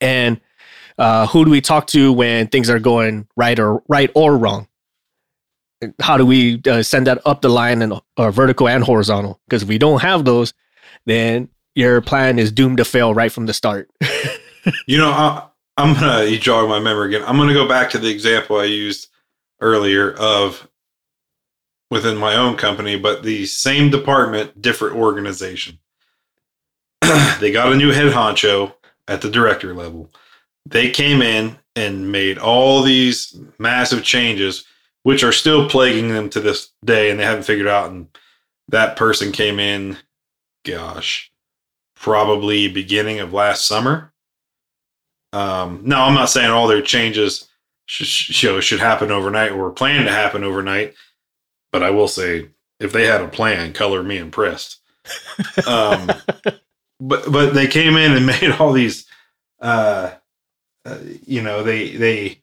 and uh, who do we talk to when things are going right or right or wrong. How do we uh, send that up the line and or vertical and horizontal? Because if we don't have those, then your plan is doomed to fail right from the start. you know, I, I'm gonna you jog my memory again. I'm gonna go back to the example I used earlier of within my own company, but the same department, different organization. they got a new head honcho at the director level. They came in and made all these massive changes, which are still plaguing them to this day, and they haven't figured out. And that person came in, gosh, probably beginning of last summer. Um, no, I'm not saying all their changes should, should, should happen overnight or plan to happen overnight, but I will say if they had a plan, color me impressed. Um, but but they came in and made all these, uh, uh, you know, they they.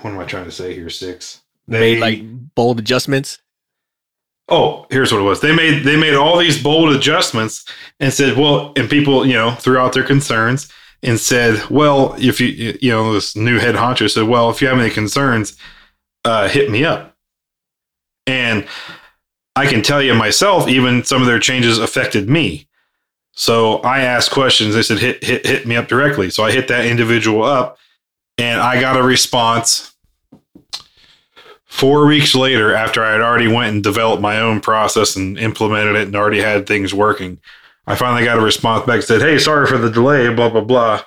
What am I trying to say here? Six. They made like bold adjustments. Oh, here's what it was. They made they made all these bold adjustments and said, well, and people, you know, threw out their concerns and said, well, if you you know, this new head honcho said, well, if you have any concerns, uh, hit me up. And I can tell you myself, even some of their changes affected me. So I asked questions. They said, hit hit hit me up directly. So I hit that individual up, and I got a response four weeks later after i had already went and developed my own process and implemented it and already had things working i finally got a response back said hey sorry for the delay blah blah blah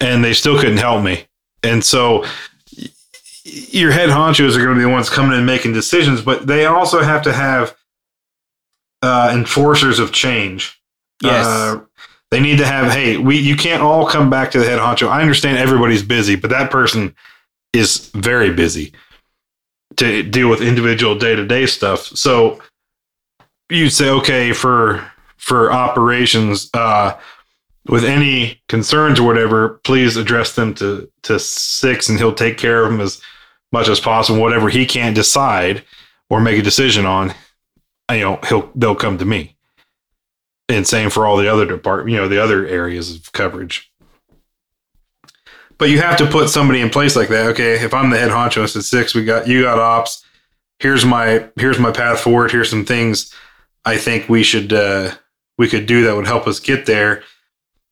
and they still couldn't help me and so your head honchos are going to be the ones coming in and making decisions but they also have to have uh, enforcers of change. Yes. Uh, they need to have hey we you can't all come back to the head honcho. I understand everybody's busy but that person is very busy to deal with individual day to day stuff. So you'd say, okay, for for operations, uh, with any concerns or whatever, please address them to to six, and he'll take care of them as much as possible. Whatever he can't decide or make a decision on, you know, he'll they'll come to me. And same for all the other department, you know, the other areas of coverage. But you have to put somebody in place like that. Okay, if I'm the head honcho, it's at six. We got you got ops. Here's my here's my path forward. Here's some things I think we should uh, we could do that would help us get there.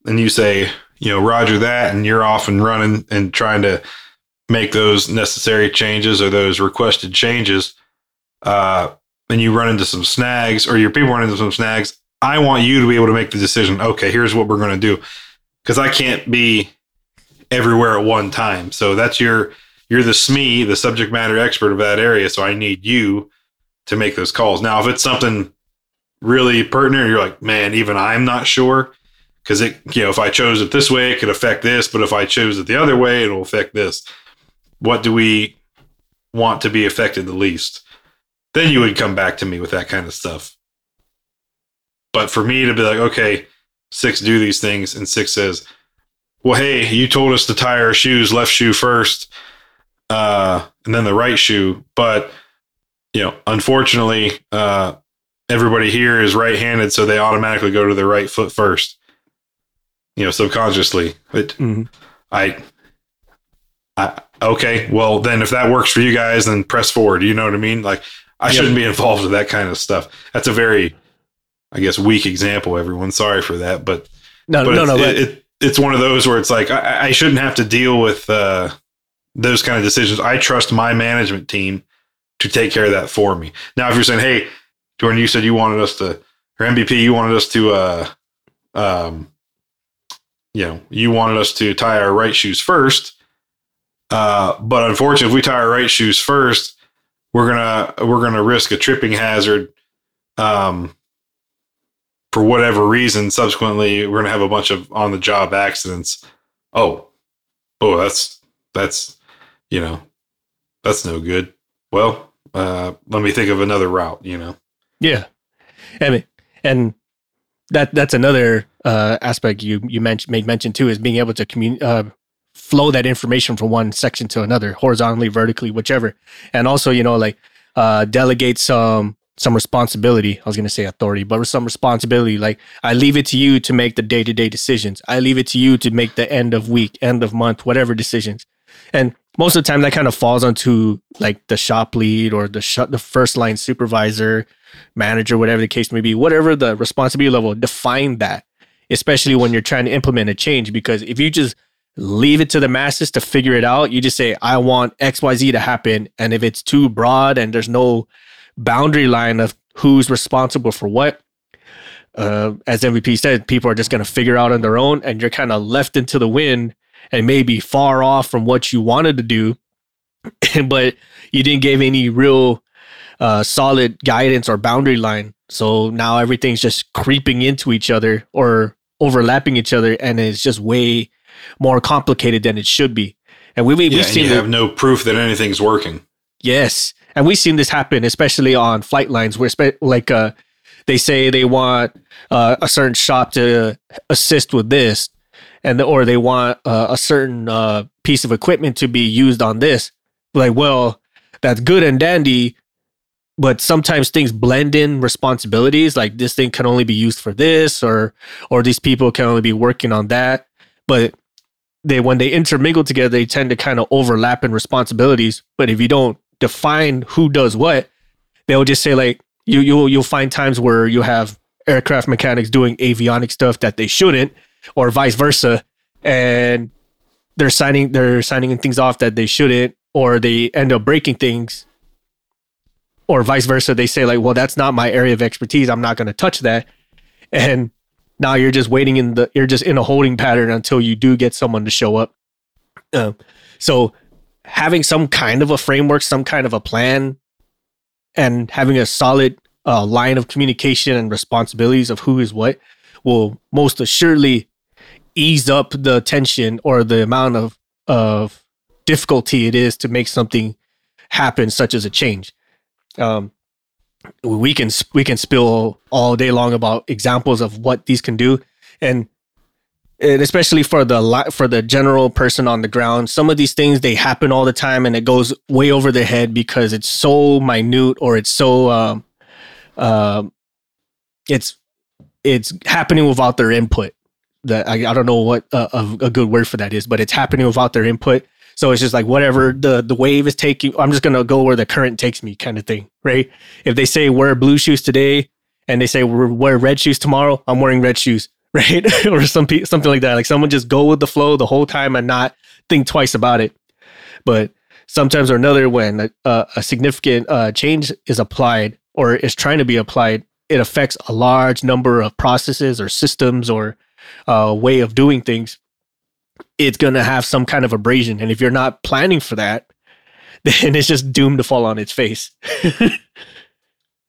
And you say, you know, Roger that, and you're off and running and trying to make those necessary changes or those requested changes. Uh, and you run into some snags, or your people run into some snags. I want you to be able to make the decision. Okay, here's what we're going to do, because I can't be everywhere at one time. So that's your you're the SME, the subject matter expert of that area. So I need you to make those calls. Now, if it's something really pertinent, you're like, man, even I'm not sure. Because it, you know, if I chose it this way, it could affect this, but if I chose it the other way, it'll affect this. What do we want to be affected the least? Then you would come back to me with that kind of stuff. But for me to be like, okay, six do these things, and six says, well, hey, you told us to tie our shoes left shoe first, uh, and then the right shoe. But, you know, unfortunately, uh, everybody here is right handed, so they automatically go to their right foot first, you know, subconsciously. But mm-hmm. I, I, okay, well, then if that works for you guys, then press forward. You know what I mean? Like, I yep. shouldn't be involved with that kind of stuff. That's a very, I guess, weak example, everyone. Sorry for that. But, no, but no, no, it, it, it's one of those where it's like I, I shouldn't have to deal with uh, those kind of decisions. I trust my management team to take care of that for me. Now, if you're saying, "Hey, Jordan, you said you wanted us to, or MVP, you wanted us to, uh, um, you know, you wanted us to tie our right shoes first, uh, but unfortunately, if we tie our right shoes first, we're gonna we're gonna risk a tripping hazard." Um, for whatever reason, subsequently, we're to have a bunch of on the job accidents. Oh, oh, that's, that's, you know, that's no good. Well, uh, let me think of another route, you know? Yeah. I mean, and that, that's another, uh, aspect you, you mentioned, made mention too, is being able to communicate, uh, flow that information from one section to another, horizontally, vertically, whichever. And also, you know, like uh, delegate some some responsibility. I was gonna say authority, but some responsibility. Like I leave it to you to make the day to day decisions. I leave it to you to make the end of week, end of month, whatever decisions. And most of the time, that kind of falls onto like the shop lead or the sh- the first line supervisor, manager, whatever the case may be. Whatever the responsibility level, define that. Especially when you're trying to implement a change, because if you just leave it to the masses to figure it out, you just say, "I want X, Y, Z to happen," and if it's too broad and there's no boundary line of who's responsible for what. Uh, as MVP said, people are just going to figure out on their own, and you're kind of left into the wind and maybe far off from what you wanted to do, but you didn't give any real uh, solid guidance or boundary line. So now everything's just creeping into each other or overlapping each other, and it's just way more complicated than it should be. And we, we, yeah, we've and seen you have no proof that anything's working. Yes, and we've seen this happen, especially on flight lines, where spe- like uh, they say they want uh, a certain shop to assist with this, and or they want uh, a certain uh, piece of equipment to be used on this. Like, well, that's good and dandy, but sometimes things blend in responsibilities. Like this thing can only be used for this, or or these people can only be working on that. But they when they intermingle together, they tend to kind of overlap in responsibilities. But if you don't define who does what, they'll just say like you you'll you'll find times where you have aircraft mechanics doing avionic stuff that they shouldn't, or vice versa, and they're signing they're signing things off that they shouldn't, or they end up breaking things, or vice versa. They say like, well, that's not my area of expertise. I'm not going to touch that, and now you're just waiting in the you're just in a holding pattern until you do get someone to show up. Uh, so having some kind of a framework, some kind of a plan, and having a solid uh, line of communication and responsibilities of who is what will most assuredly ease up the tension or the amount of of difficulty it is to make something happen, such as a change. Um, we can we can spill all day long about examples of what these can do, and and especially for the for the general person on the ground, some of these things they happen all the time, and it goes way over their head because it's so minute or it's so um, um, it's it's happening without their input. That I, I don't know what uh, a, a good word for that is, but it's happening without their input. So it's just like whatever the the wave is taking, I'm just gonna go where the current takes me, kind of thing, right? If they say wear blue shoes today, and they say wear, red shoes tomorrow, I'm wearing red shoes, right? or some something like that. Like someone just go with the flow the whole time and not think twice about it. But sometimes or another, when a, a, a significant uh, change is applied or is trying to be applied, it affects a large number of processes or systems or uh, way of doing things. It's gonna have some kind of abrasion, and if you're not planning for that, then it's just doomed to fall on its face.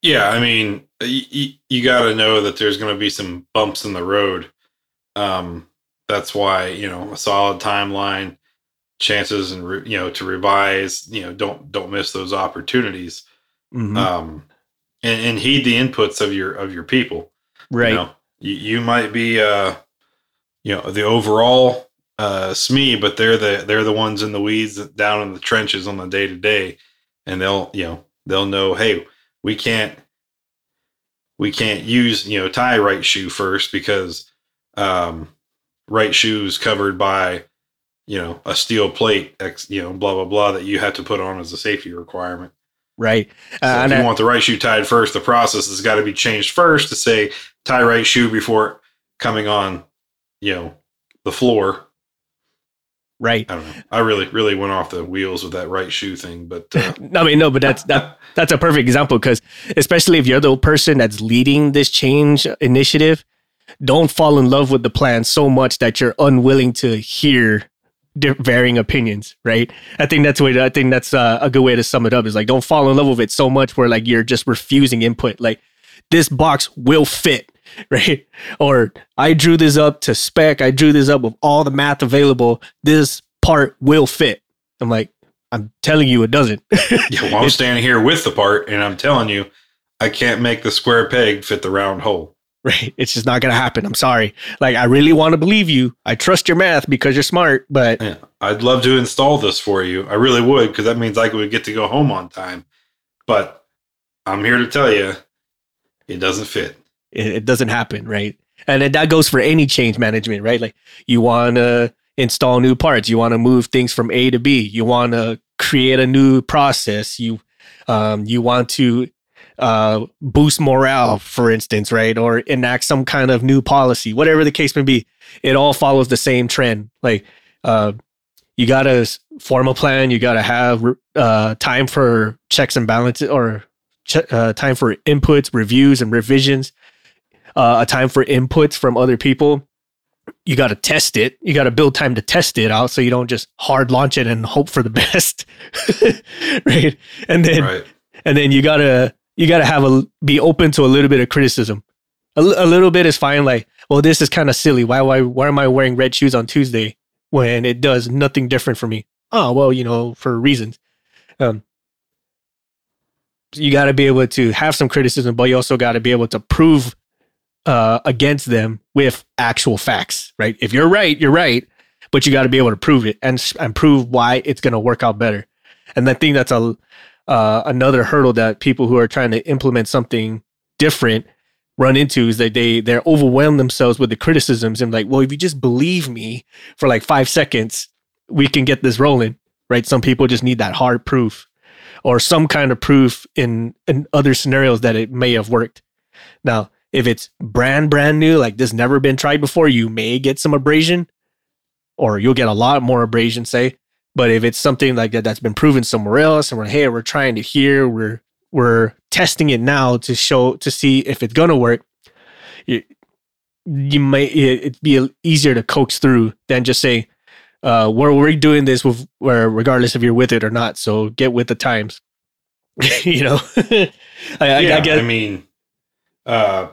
Yeah, I mean, you, you got to know that there's going to be some bumps in the road. Um, that's why you know a solid timeline, chances, and re, you know to revise. You know, don't don't miss those opportunities. Mhm. Um, and, and heed the inputs of your of your people. right. You, know, you, you might be uh, you know, the overall uh SME, but they're the they're the ones in the weeds down in the trenches on the day to day, and they'll you know they'll know hey we can't we can't use you know tie right shoe first because um right shoes covered by you know a steel plate x you know blah blah blah that you have to put on as a safety requirement Right. so Uh, if and you I- want the right shoe tied first, the process has got to be changed first to say tie right shoe before coming on, you know, the floor. Right. I don't know. I really, really went off the wheels with that right shoe thing, but uh, I mean, no, but that's that that's a perfect example because especially if you're the person that's leading this change initiative, don't fall in love with the plan so much that you're unwilling to hear varying opinions. Right? I think that's way. To, I think that's uh, a good way to sum it up. Is like don't fall in love with it so much where like you're just refusing input. Like this box will fit. Right. Or I drew this up to spec. I drew this up with all the math available. This part will fit. I'm like, I'm telling you, it doesn't. yeah, well, I'm standing here with the part and I'm telling you, I can't make the square peg fit the round hole. right? It's just not going to happen. I'm sorry. Like, I really want to believe you. I trust your math because you're smart, but Yeah, I'd love to install this for you. I really would because that means I would get to go home on time. But I'm here to tell you, it doesn't fit. It, it doesn't happen, right? And that goes for any change management, right? Like, you want to install new parts, you want to move things from A to B, you want to create a new process, you um, you want to uh, boost morale, for instance, right? Or enact some kind of new policy, whatever the case may be. It all follows the same trend. Like, uh, you got to form a plan, you got to have uh, time for checks and balances or uh, time for inputs, reviews, and revisions, uh, a time for inputs from other people. You got to test it. You got to build time to test it out so you don't just hard launch it and hope for the best. right. And then Right. and then you gotta you gotta have a be open to a little bit of criticism. A, a little bit is fine. Like, well, this is kind of silly. Why why why am I wearing red shoes on Tuesday when it does nothing different for me? Oh well, you know, for reasons. Um, you got to be able to have some criticism, but you also got to be able to prove uh, against them with actual facts, right? If you're right, you're right, but you got to be able to prove it and and prove why it's going to work out better. And I think that's a uh, another hurdle that people who are trying to implement something different run into is that they they're overwhelmed themselves with the criticisms and like, well, if you just believe me for like five seconds, we can get this rolling, right? Some people just need that hard proof or some kind of proof in in other scenarios that it may have worked. Now, if it's brand brand new, like this never been tried before, you may get some abrasion, or you'll get a lot more abrasion, say. But if it's something like that that's been proven somewhere else, and we're hey, we're trying to here, we're we're testing it now to show to see if it's gonna work. You, you might it, it'd be easier to coax through than just say, uh, we're we're doing this with where regardless if you're with it or not. So get with the times. you know, I, I, yeah, I guess I mean, uh,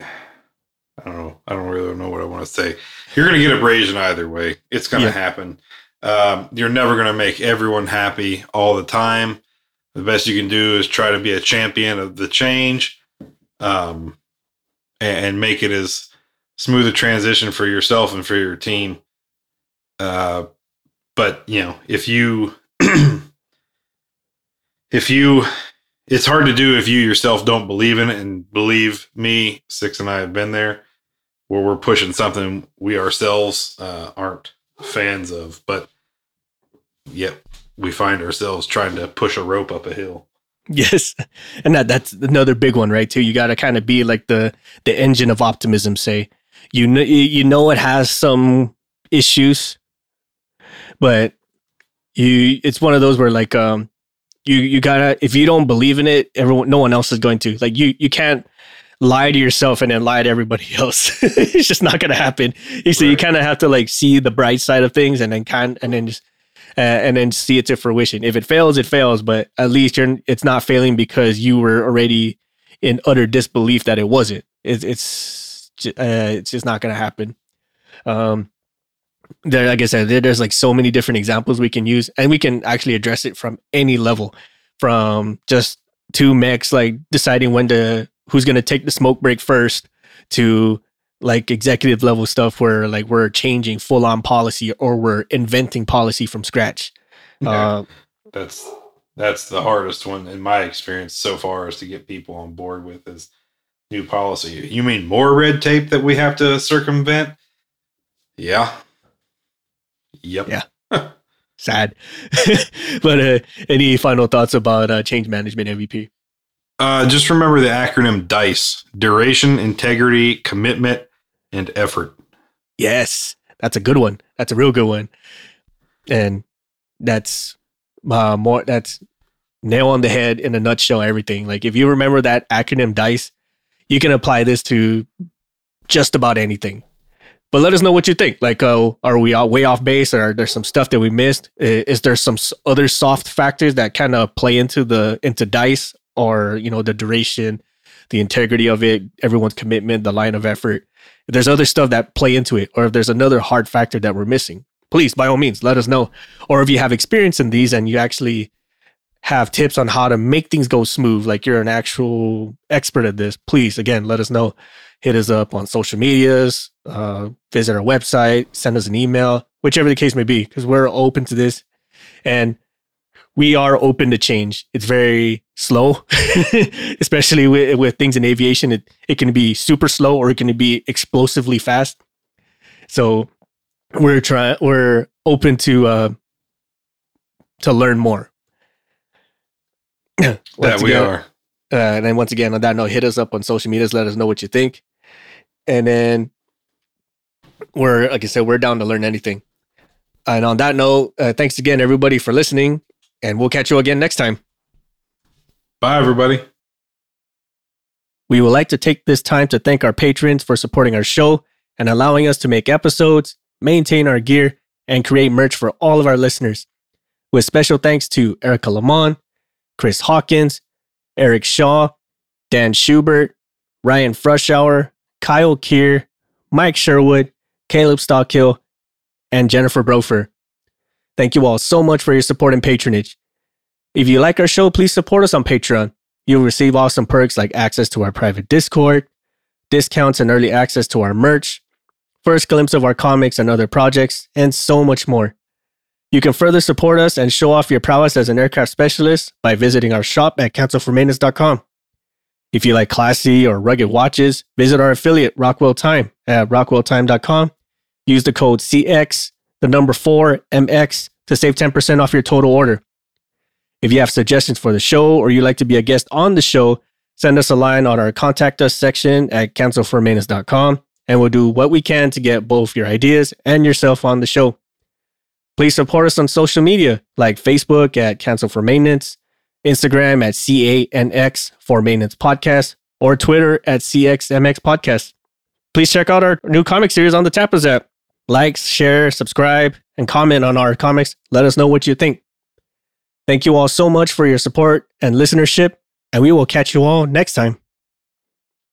I don't know. I don't really know what I want to say. You're going to get abrasion either way. It's going to happen. Um, you're never going to make everyone happy all the time. The best you can do is try to be a champion of the change, um, and, and make it as smooth a transition for yourself and for your team. Uh, but you know, if you if you it's hard to do if you yourself don't believe in it and believe me six and i have been there where we're pushing something we ourselves uh, aren't fans of but yet we find ourselves trying to push a rope up a hill Yes, and that that's another big one, right? Too, you got to kind of be like the the engine of optimism. Say, you know, you know it has some issues, but you it's one of those where like um you you gotta if you don't believe in it, everyone no one else is going to like you you can't lie to yourself and then lie to everybody else. it's just not gonna happen. So you kind of have to like see the bright side of things and then kind and then just uh, and then see it to fruition. If it fails, it fails, but at least you're it's not failing because you were already in utter disbelief that it wasn't. It's it's uh, it's just not gonna happen. Um, there, like I said, there, there's like so many different examples we can use, and we can actually address it from any level, from just two mechs like deciding when to who's gonna take the smoke break first, to like executive level stuff where like we're changing full on policy or we're inventing policy from scratch. Yeah. Uh, that's that's the hardest one in my experience so far is to get people on board with is new policy you mean more red tape that we have to circumvent yeah yep Yeah. sad. but uh, any final thoughts about uh, change management MVP? Uh, just remember the acronym DICE duration, integrity, commitment, and effort. Yes, that's a good one. That's a real good one. And that's uh, more. That's nail on the head in a nutshell. Everything. Like if you remember that acronym DICE, you can apply this to just about anything. But let us know what you think. Like, uh, are we way off base, or are there some stuff that we missed? Is there some other soft factors that kind of play into the into dice, or you know, the duration, the integrity of it, everyone's commitment, the line of effort? If there's other stuff that play into it, or if there's another hard factor that we're missing, please, by all means, let us know. Or if you have experience in these and you actually have tips on how to make things go smooth, like you're an actual expert at this, please again let us know. Hit us up on social medias, uh, visit our website, send us an email, whichever the case may be, because we're open to this. And we are open to change. It's very slow, especially with, with things in aviation. It, it can be super slow or it can be explosively fast. So we're trying, we're open to, uh, to learn more. that we again, are. Uh, and then once again, on that note, hit us up on social medias. Let us know what you think. And then we're, like I said, we're down to learn anything. And on that note, uh, thanks again, everybody, for listening. And we'll catch you again next time. Bye, everybody. We would like to take this time to thank our patrons for supporting our show and allowing us to make episodes, maintain our gear, and create merch for all of our listeners. With special thanks to Erica Lamont, Chris Hawkins, Eric Shaw, Dan Schubert, Ryan Frushauer, Kyle Keir, Mike Sherwood, Caleb Stockhill, and Jennifer Brofer. Thank you all so much for your support and patronage. If you like our show, please support us on Patreon. You'll receive awesome perks like access to our private Discord, discounts and early access to our merch, first glimpse of our comics and other projects, and so much more. You can further support us and show off your prowess as an aircraft specialist by visiting our shop at cancelformaintenance.com. If you like classy or rugged watches, visit our affiliate Rockwell Time at rockwelltime.com. Use the code CX, the number 4 MX to save 10% off your total order. If you have suggestions for the show or you'd like to be a guest on the show, send us a line on our contact us section at cancelformaintenance.com and we'll do what we can to get both your ideas and yourself on the show. Please support us on social media like Facebook at Cancel for Maintenance, Instagram at CANX for Maintenance Podcast, or Twitter at CXMX Podcast. Please check out our new comic series on the Tapas app. Like, share, subscribe, and comment on our comics. Let us know what you think. Thank you all so much for your support and listenership, and we will catch you all next time.